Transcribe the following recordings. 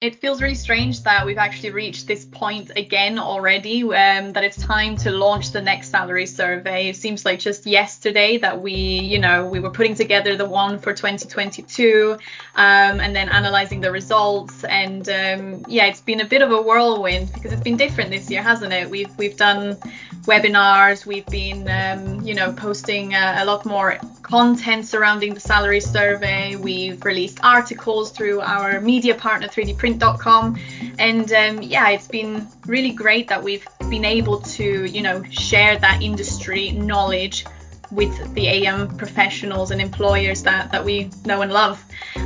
it feels really strange that we've actually reached this point again already um, that it's time to launch the next salary survey. It seems like just yesterday that we you know we were putting together the one for 2022 um, and then analyzing the results. And um, yeah it's been a bit of a whirlwind because it's been different this year hasn't it? We've we've done webinars we've been um, you know posting a, a lot more content surrounding the salary survey. We've released articles through our media partner 3d print print.com. And um, yeah, it's been really great that we've been able to, you know, share that industry knowledge with the AM professionals and employers that, that we know and love.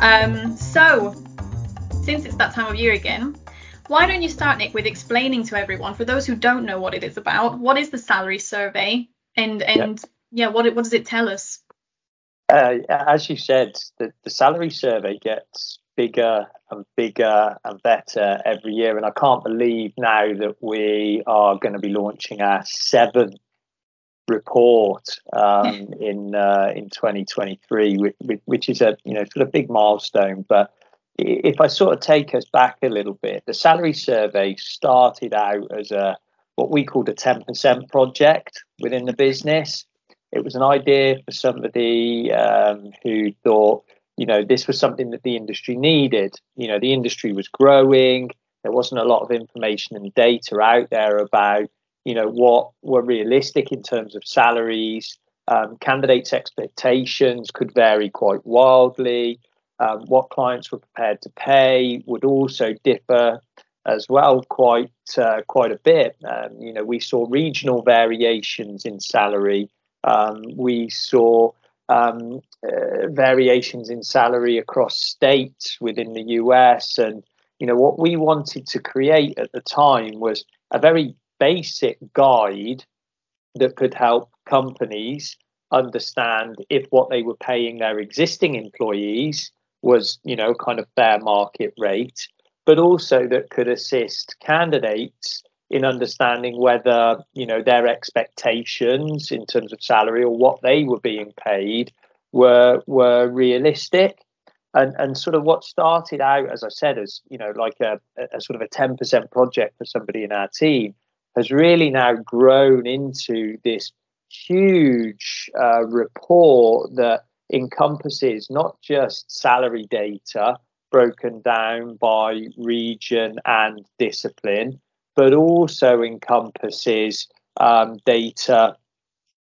Um, so, since it's that time of year again, why don't you start, Nick, with explaining to everyone, for those who don't know what it is about, what is the salary survey and and yeah, yeah what what does it tell us? Uh, as you said, the, the salary survey gets bigger and bigger and better every year. And I can't believe now that we are going to be launching our seventh report um, in uh, in 2023, which, which, is a you know sort of big milestone. But if I sort of take us back a little bit, the salary survey started out as a what we called a 10% project within the business. It was an idea for somebody um, who thought you know, this was something that the industry needed. You know, the industry was growing. There wasn't a lot of information and data out there about, you know, what were realistic in terms of salaries. Um, candidates' expectations could vary quite wildly. Um, what clients were prepared to pay would also differ as well quite uh, quite a bit. Um, you know, we saw regional variations in salary. Um, we saw um, uh, variations in salary across states within the US. And, you know, what we wanted to create at the time was a very basic guide that could help companies understand if what they were paying their existing employees was, you know, kind of fair market rate, but also that could assist candidates in understanding whether you know their expectations in terms of salary or what they were being paid were were realistic. And and sort of what started out as i said as you know like a, a sort of a 10% project for somebody in our team has really now grown into this huge uh, report that encompasses not just salary data broken down by region and discipline but also encompasses um, data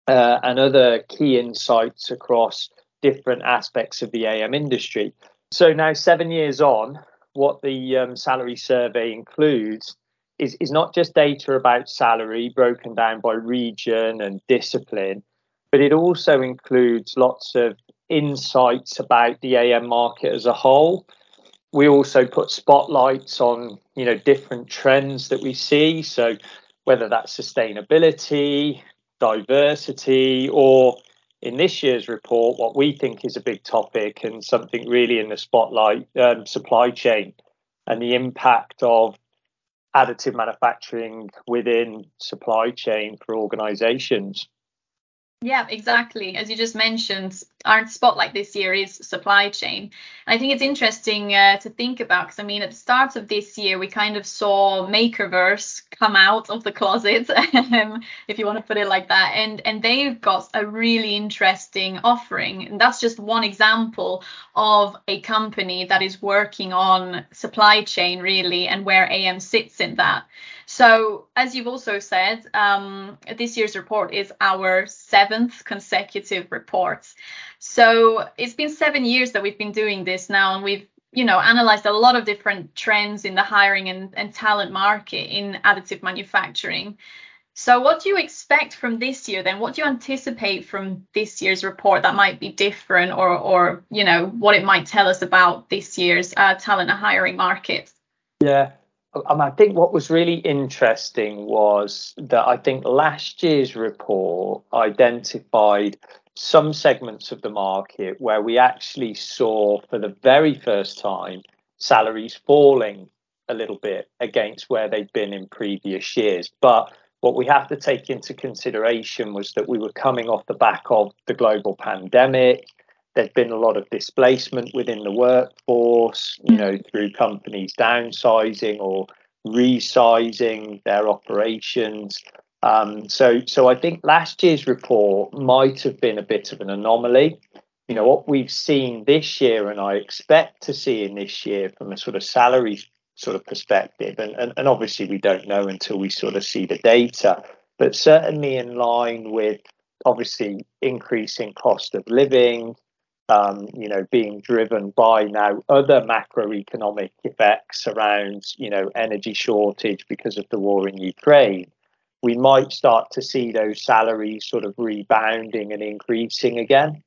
uh, and other key insights across different aspects of the AM industry. So now, seven years on, what the um, salary survey includes is, is not just data about salary broken down by region and discipline, but it also includes lots of insights about the AM market as a whole we also put spotlights on you know different trends that we see so whether that's sustainability diversity or in this year's report what we think is a big topic and something really in the spotlight um, supply chain and the impact of additive manufacturing within supply chain for organizations yeah, exactly. As you just mentioned, our spotlight this year is supply chain. And I think it's interesting uh, to think about because I mean, at the start of this year, we kind of saw Makerverse come out of the closet, um, if you want to put it like that, and and they've got a really interesting offering. And that's just one example of a company that is working on supply chain really, and where AM sits in that. So, as you've also said, um, this year's report is our seventh consecutive report. So, it's been seven years that we've been doing this now, and we've you know analyzed a lot of different trends in the hiring and, and talent market in additive manufacturing. So, what do you expect from this year then? What do you anticipate from this year's report that might be different, or, or you know, what it might tell us about this year's uh, talent and hiring market? Yeah, um, I think what was really interesting was that I think last year's report identified some segments of the market where we actually saw for the very first time salaries falling a little bit against where they'd been in previous years. But what we have to take into consideration was that we were coming off the back of the global pandemic. There's been a lot of displacement within the workforce, you know, through companies downsizing or resizing their operations. Um, so, so I think last year's report might have been a bit of an anomaly. You know, what we've seen this year, and I expect to see in this year from a sort of salary sort of perspective, and, and, and obviously we don't know until we sort of see the data, but certainly in line with obviously increasing cost of living, um, you know, being driven by now other macroeconomic effects around, you know, energy shortage because of the war in Ukraine, we might start to see those salaries sort of rebounding and increasing again.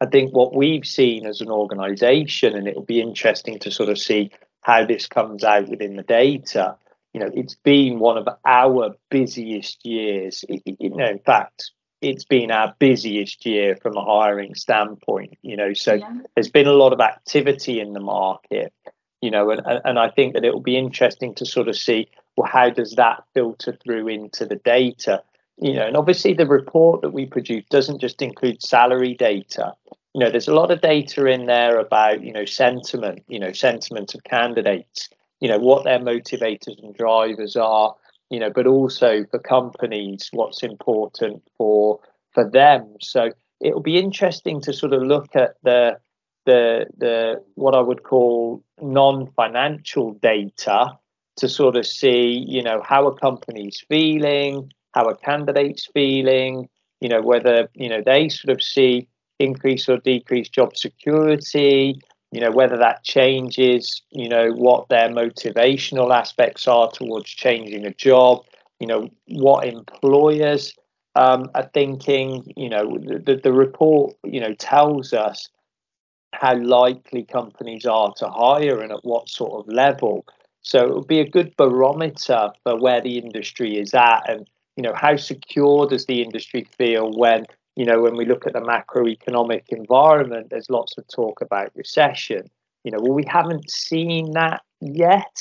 I think what we've seen as an organization, and it'll be interesting to sort of see how this comes out within the data, you know, it's been one of our busiest years. you know, in fact, it's been our busiest year from a hiring standpoint you know so yeah. there's been a lot of activity in the market you know and, and i think that it will be interesting to sort of see well how does that filter through into the data you know and obviously the report that we produce doesn't just include salary data you know there's a lot of data in there about you know sentiment you know sentiment of candidates you know what their motivators and drivers are you know, but also for companies, what's important for for them. So it'll be interesting to sort of look at the the the what I would call non-financial data to sort of see, you know, how a company's feeling, how a candidate's feeling, you know, whether you know they sort of see increase or decrease job security, you know whether that changes you know what their motivational aspects are towards changing a job you know what employers um, are thinking you know the, the report you know tells us how likely companies are to hire and at what sort of level. So it would be a good barometer for where the industry is at and you know how secure does the industry feel when you know, when we look at the macroeconomic environment, there's lots of talk about recession. You know, well, we haven't seen that yet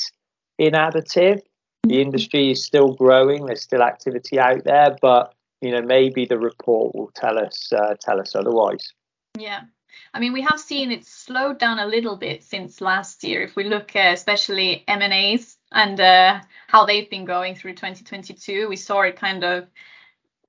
in additive. The mm-hmm. industry is still growing. There's still activity out there, but you know, maybe the report will tell us uh, tell us otherwise. Yeah. I mean, we have seen it slowed down a little bit since last year. If we look, uh, especially M&As and uh, how they've been going through 2022, we saw it kind of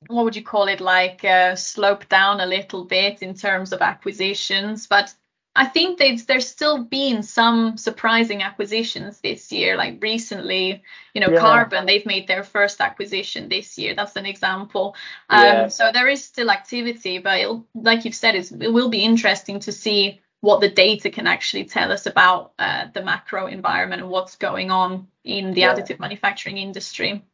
what would you call it like uh, slope down a little bit in terms of acquisitions but i think there's still been some surprising acquisitions this year like recently you know yeah. carbon they've made their first acquisition this year that's an example um, yeah. so there is still activity but like you've said it will be interesting to see what the data can actually tell us about uh, the macro environment and what's going on in the yeah. additive manufacturing industry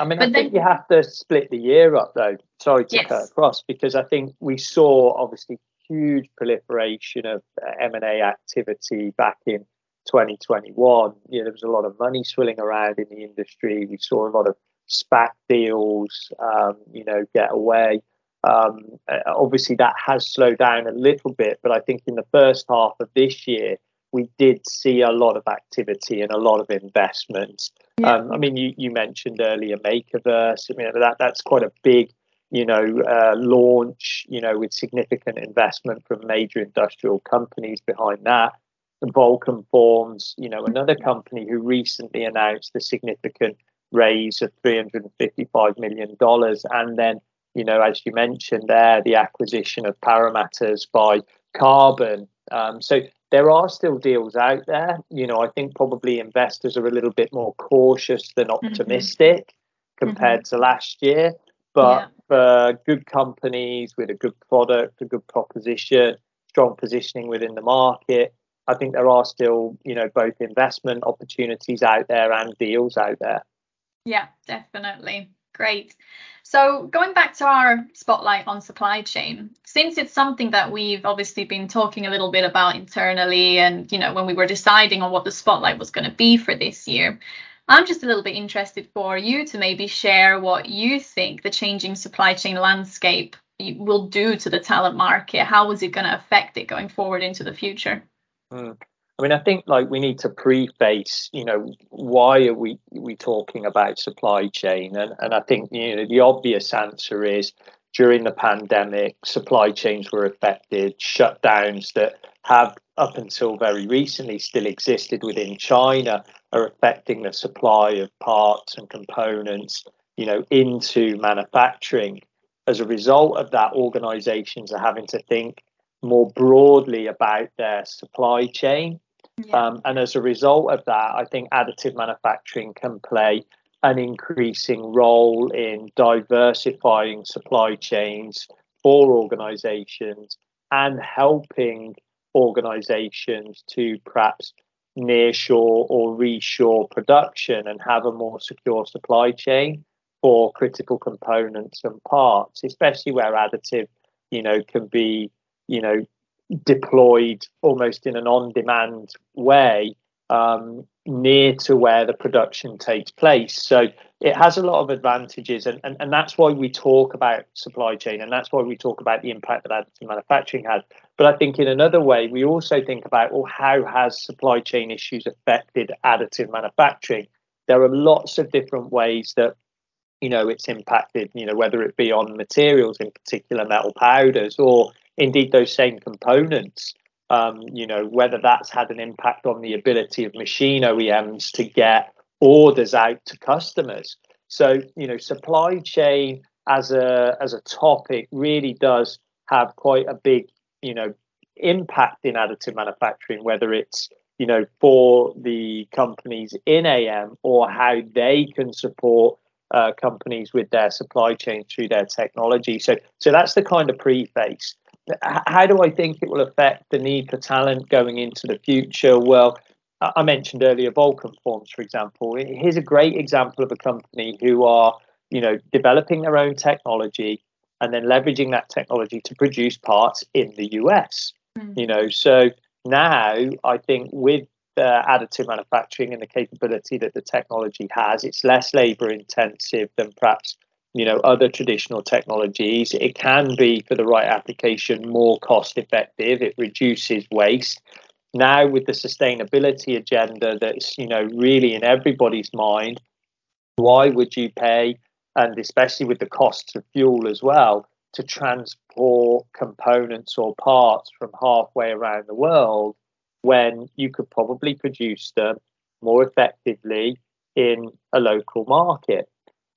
I mean, but I think you have to split the year up, though. Sorry to yes. cut across, because I think we saw obviously huge proliferation of uh, M&A activity back in 2021. You know, there was a lot of money swilling around in the industry. We saw a lot of SPAC deals, um, you know, get away. Um, uh, obviously, that has slowed down a little bit, but I think in the first half of this year, we did see a lot of activity and a lot of investment. Yeah. Um, I mean, you, you mentioned earlier Makerverse. I mean, that that's quite a big, you know, uh, launch. You know, with significant investment from major industrial companies behind that. And Vulcan Forms, you know, another company who recently announced a significant raise of 355 million dollars, and then, you know, as you mentioned there, the acquisition of ParaMatters by Carbon. Um, so there are still deals out there. You know, I think probably investors are a little bit more cautious than mm-hmm. optimistic mm-hmm. compared mm-hmm. to last year. But yeah. for good companies with a good product, a good proposition, strong positioning within the market, I think there are still, you know, both investment opportunities out there and deals out there. Yeah, definitely. Great. So going back to our spotlight on supply chain, since it's something that we've obviously been talking a little bit about internally and you know when we were deciding on what the spotlight was going to be for this year, I'm just a little bit interested for you to maybe share what you think the changing supply chain landscape will do to the talent market. How is it going to affect it going forward into the future? Mm. I mean, I think like we need to preface, you know, why are we we talking about supply chain? And and I think you know the obvious answer is, during the pandemic, supply chains were affected, shutdowns that have up until very recently still existed within China are affecting the supply of parts and components, you know, into manufacturing. As a result of that, organizations are having to think more broadly about their supply chain. Yeah. Um, and as a result of that, I think additive manufacturing can play an increasing role in diversifying supply chains for organizations and helping organizations to perhaps nearshore or reshore production and have a more secure supply chain for critical components and parts, especially where additive, you know, can be, you know, deployed almost in an on-demand way um, near to where the production takes place. So it has a lot of advantages, and, and, and that's why we talk about supply chain, and that's why we talk about the impact that additive manufacturing has. But I think in another way, we also think about, well, how has supply chain issues affected additive manufacturing? There are lots of different ways that you know it's impacted you know whether it be on materials in particular metal powders or indeed those same components um, you know, whether that's had an impact on the ability of machine OEMs to get orders out to customers. So, you know, supply chain as a as a topic really does have quite a big, you know, impact in additive manufacturing, whether it's you know for the companies in AM or how they can support uh, companies with their supply chain through their technology. So, so that's the kind of preface how do I think it will affect the need for talent going into the future? Well, I mentioned earlier Vulcan Forms, for example. Here's a great example of a company who are, you know, developing their own technology and then leveraging that technology to produce parts in the US. Mm. You know, so now I think with uh, additive manufacturing and the capability that the technology has, it's less labor intensive than perhaps you know other traditional technologies it can be for the right application more cost effective it reduces waste. Now with the sustainability agenda that's you know really in everybody's mind why would you pay and especially with the costs of fuel as well to transport components or parts from halfway around the world when you could probably produce them more effectively in a local market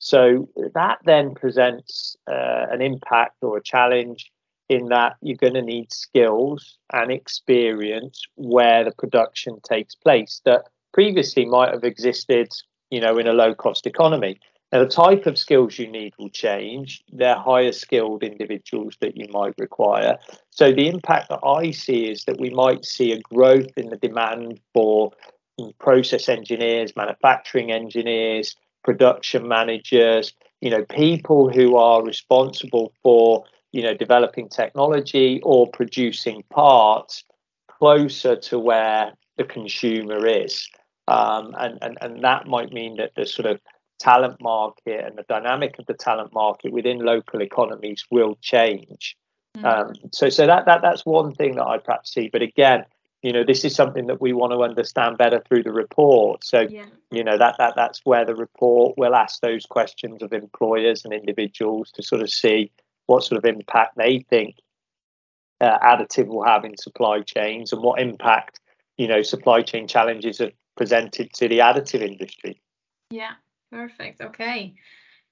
so that then presents uh, an impact or a challenge in that you're going to need skills and experience where the production takes place that previously might have existed, you know, in a low cost economy. Now, the type of skills you need will change. They're higher skilled individuals that you might require. So, the impact that I see is that we might see a growth in the demand for process engineers, manufacturing engineers, production managers, you know, people who are responsible for, you know, developing technology or producing parts closer to where the consumer is. Um, and, and, and that might mean that the sort of talent market and the dynamic of the talent market within local economies will change. Mm-hmm. Um, so so that, that that's one thing that I perhaps see. But again, you know this is something that we want to understand better through the report. So yeah. you know that that that's where the report will ask those questions of employers and individuals to sort of see what sort of impact they think uh, additive will have in supply chains and what impact you know supply chain challenges have presented to the additive industry. Yeah perfect. Okay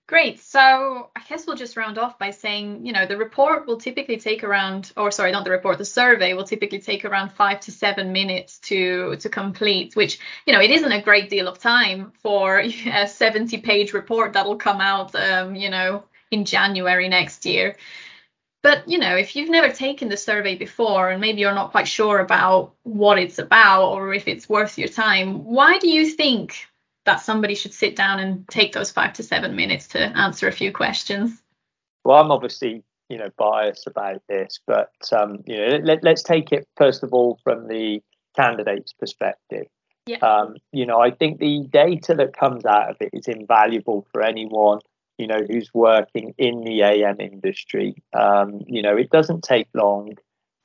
Great. So I guess we'll just round off by saying, you know, the report will typically take around, or sorry, not the report, the survey will typically take around five to seven minutes to to complete, which, you know, it isn't a great deal of time for a 70 page report that'll come out, um, you know, in January next year. But, you know, if you've never taken the survey before and maybe you're not quite sure about what it's about or if it's worth your time, why do you think that somebody should sit down and take those five to seven minutes to answer a few questions? Well, I'm obviously you know biased about this, but um, you know let, us take it first of all from the candidate's perspective. Yeah. Um, you know, I think the data that comes out of it is invaluable for anyone you know who's working in the AM industry. Um, you know, it doesn't take long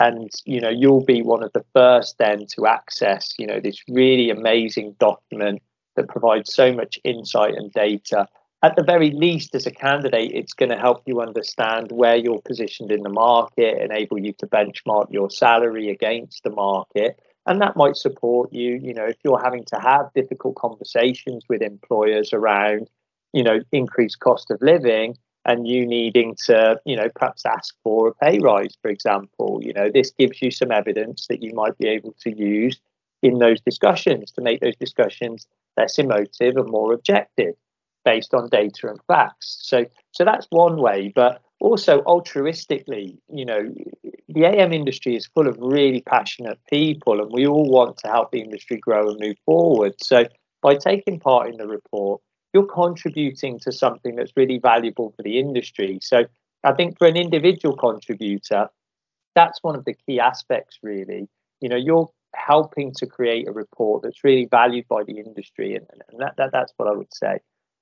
and you know you'll be one of the first then to access you know this really amazing document that provides so much insight and data at the very least, as a candidate, it's going to help you understand where you're positioned in the market, enable you to benchmark your salary against the market. And that might support you, you know, if you're having to have difficult conversations with employers around, you know, increased cost of living and you needing to, you know, perhaps ask for a pay rise, for example. You know, this gives you some evidence that you might be able to use in those discussions to make those discussions less emotive and more objective based on data and facts. So, so that's one way. But also altruistically, you know, the AM industry is full of really passionate people, and we all want to help the industry grow and move forward. So, by taking part in the report, you're contributing to something that's really valuable for the industry. So, I think for an individual contributor, that's one of the key aspects, really. You know, you're helping to create a report that's really valued by the industry, and, and that, that, that's what I would say.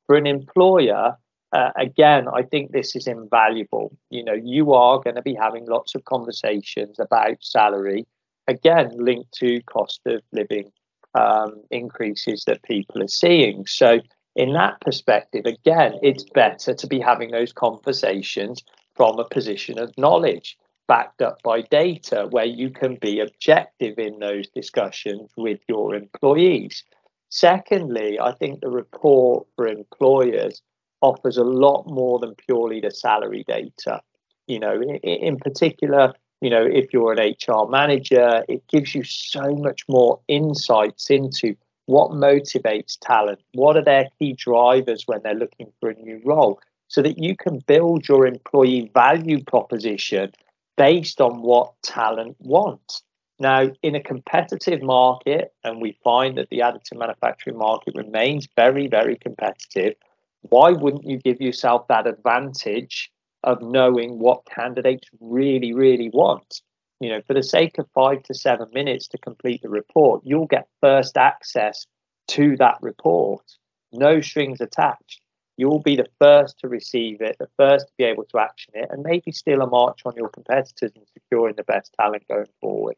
For an employer, uh, again, I think this is invaluable. You know, you are going to be having lots of conversations about salary, again, linked to cost of living um, increases that people are seeing. So, in that perspective, again, it's better to be having those conversations from a position of knowledge backed up by data where you can be objective in those discussions with your employees. Secondly, I think the report for employers offers a lot more than purely the salary data. You know, in, in particular, you know, if you're an HR manager, it gives you so much more insights into what motivates talent, what are their key drivers when they're looking for a new role, so that you can build your employee value proposition based on what talent wants. Now, in a competitive market, and we find that the additive manufacturing market remains very, very competitive, why wouldn't you give yourself that advantage of knowing what candidates really, really want? You know, for the sake of five to seven minutes to complete the report, you'll get first access to that report, no strings attached. You'll be the first to receive it, the first to be able to action it, and maybe steal a march on your competitors and securing the best talent going forward.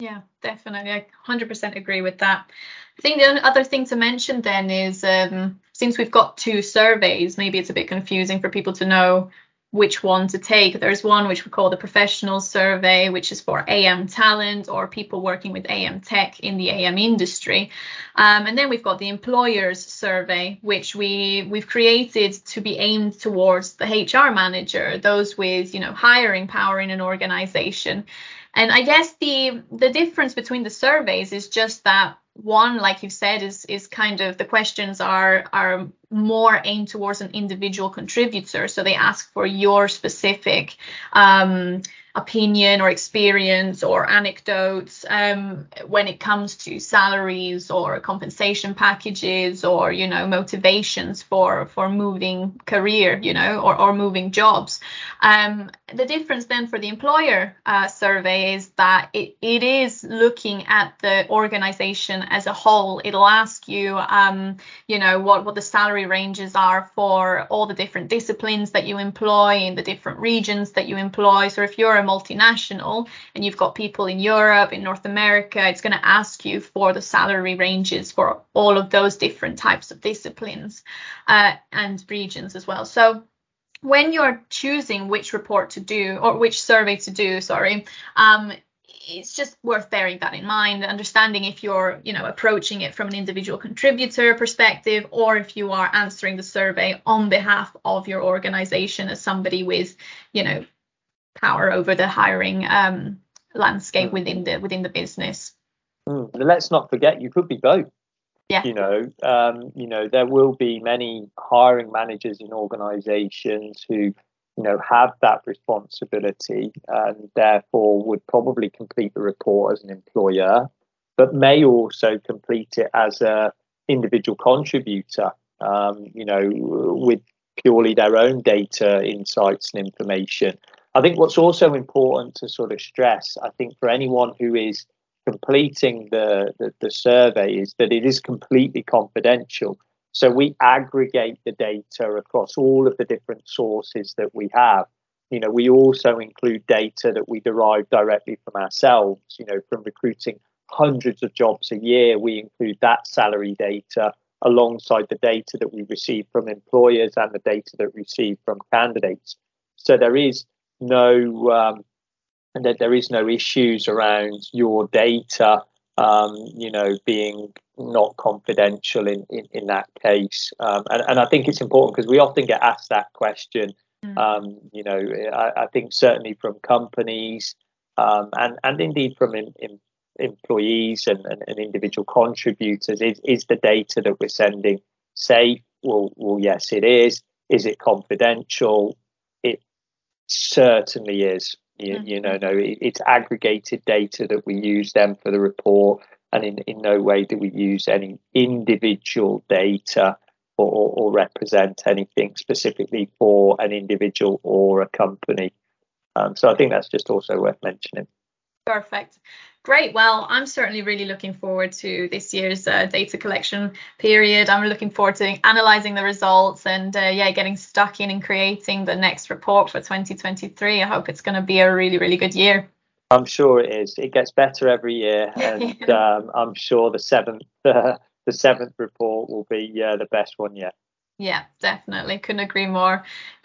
Yeah, definitely. I 100% agree with that. I think the other thing to mention then is um, since we've got two surveys, maybe it's a bit confusing for people to know which one to take. There's one which we call the professional survey, which is for AM talent or people working with AM tech in the AM industry. Um, and then we've got the employers survey, which we we've created to be aimed towards the HR manager, those with you know hiring power in an organization. And I guess the the difference between the surveys is just that one, like you said, is is kind of the questions are are more aimed towards an individual contributor. So they ask for your specific um, opinion or experience or anecdotes um, when it comes to salaries or compensation packages or you know motivations for for moving career you know or, or moving jobs um, the difference then for the employer uh, survey is that it, it is looking at the organization as a whole it'll ask you um, you know what what the salary ranges are for all the different disciplines that you employ in the different regions that you employ so if you're a multinational and you've got people in Europe, in North America, it's going to ask you for the salary ranges for all of those different types of disciplines uh, and regions as well. So when you're choosing which report to do or which survey to do, sorry, um, it's just worth bearing that in mind understanding if you're you know approaching it from an individual contributor perspective or if you are answering the survey on behalf of your organization as somebody with you know power over the hiring um, landscape mm. within the within the business. Mm. Let's not forget, you could be both. Yeah. You know, um, you know, there will be many hiring managers in organisations who, you know, have that responsibility and therefore would probably complete the report as an employer, but may also complete it as a individual contributor. Um, you know, with purely their own data, insights, and information. I think what's also important to sort of stress, I think for anyone who is completing the, the, the survey, is that it is completely confidential. So we aggregate the data across all of the different sources that we have. You know, we also include data that we derive directly from ourselves, you know, from recruiting hundreds of jobs a year. We include that salary data alongside the data that we receive from employers and the data that we receive from candidates. So there is no um, and that there is no issues around your data, um, you know, being not confidential in, in, in that case. Um, and, and I think it's important because we often get asked that question. Mm. Um, you know, I, I, think certainly from companies um, and, and indeed from in, in employees and, and, and, individual contributors, is, is the data that we're sending safe? Well, well, yes, it is. Is it confidential? It certainly is. You, mm-hmm. you know, no, it, it's aggregated data that we use then for the report, and in, in no way do we use any individual data or, or represent anything specifically for an individual or a company. Um, so I think that's just also worth mentioning. Perfect. Great. Well, I'm certainly really looking forward to this year's uh, data collection period. I'm looking forward to analysing the results and uh, yeah, getting stuck in and creating the next report for 2023. I hope it's going to be a really, really good year. I'm sure it is. It gets better every year, and um, I'm sure the seventh uh, the seventh report will be uh, the best one yet. Yeah, definitely. Couldn't agree more.